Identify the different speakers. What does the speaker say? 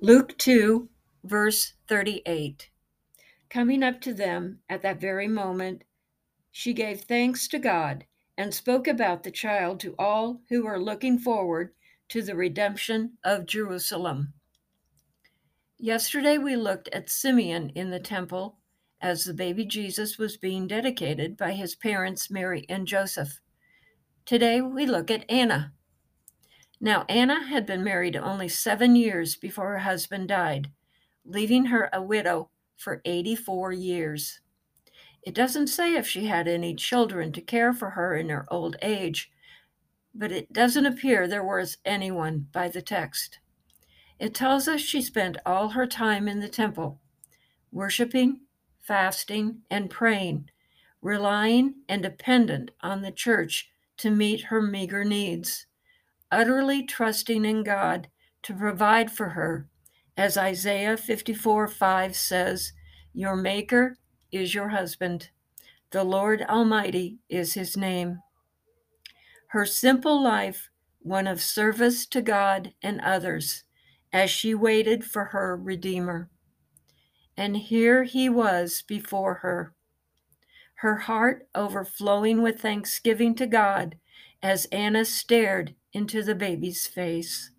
Speaker 1: Luke 2, verse 38. Coming up to them at that very moment, she gave thanks to God and spoke about the child to all who were looking forward to the redemption of Jerusalem. Yesterday, we looked at Simeon in the temple as the baby Jesus was being dedicated by his parents, Mary and Joseph. Today, we look at Anna. Now, Anna had been married only seven years before her husband died, leaving her a widow for 84 years. It doesn't say if she had any children to care for her in her old age, but it doesn't appear there was anyone by the text. It tells us she spent all her time in the temple, worshiping, fasting, and praying, relying and dependent on the church to meet her meager needs, utterly trusting in God to provide for her, as Isaiah 54 5 says, Your Maker is your husband. The Lord Almighty is his name. Her simple life, one of service to God and others, as she waited for her Redeemer. And here he was before her, her heart overflowing with thanksgiving to God as Anna stared into the baby's face.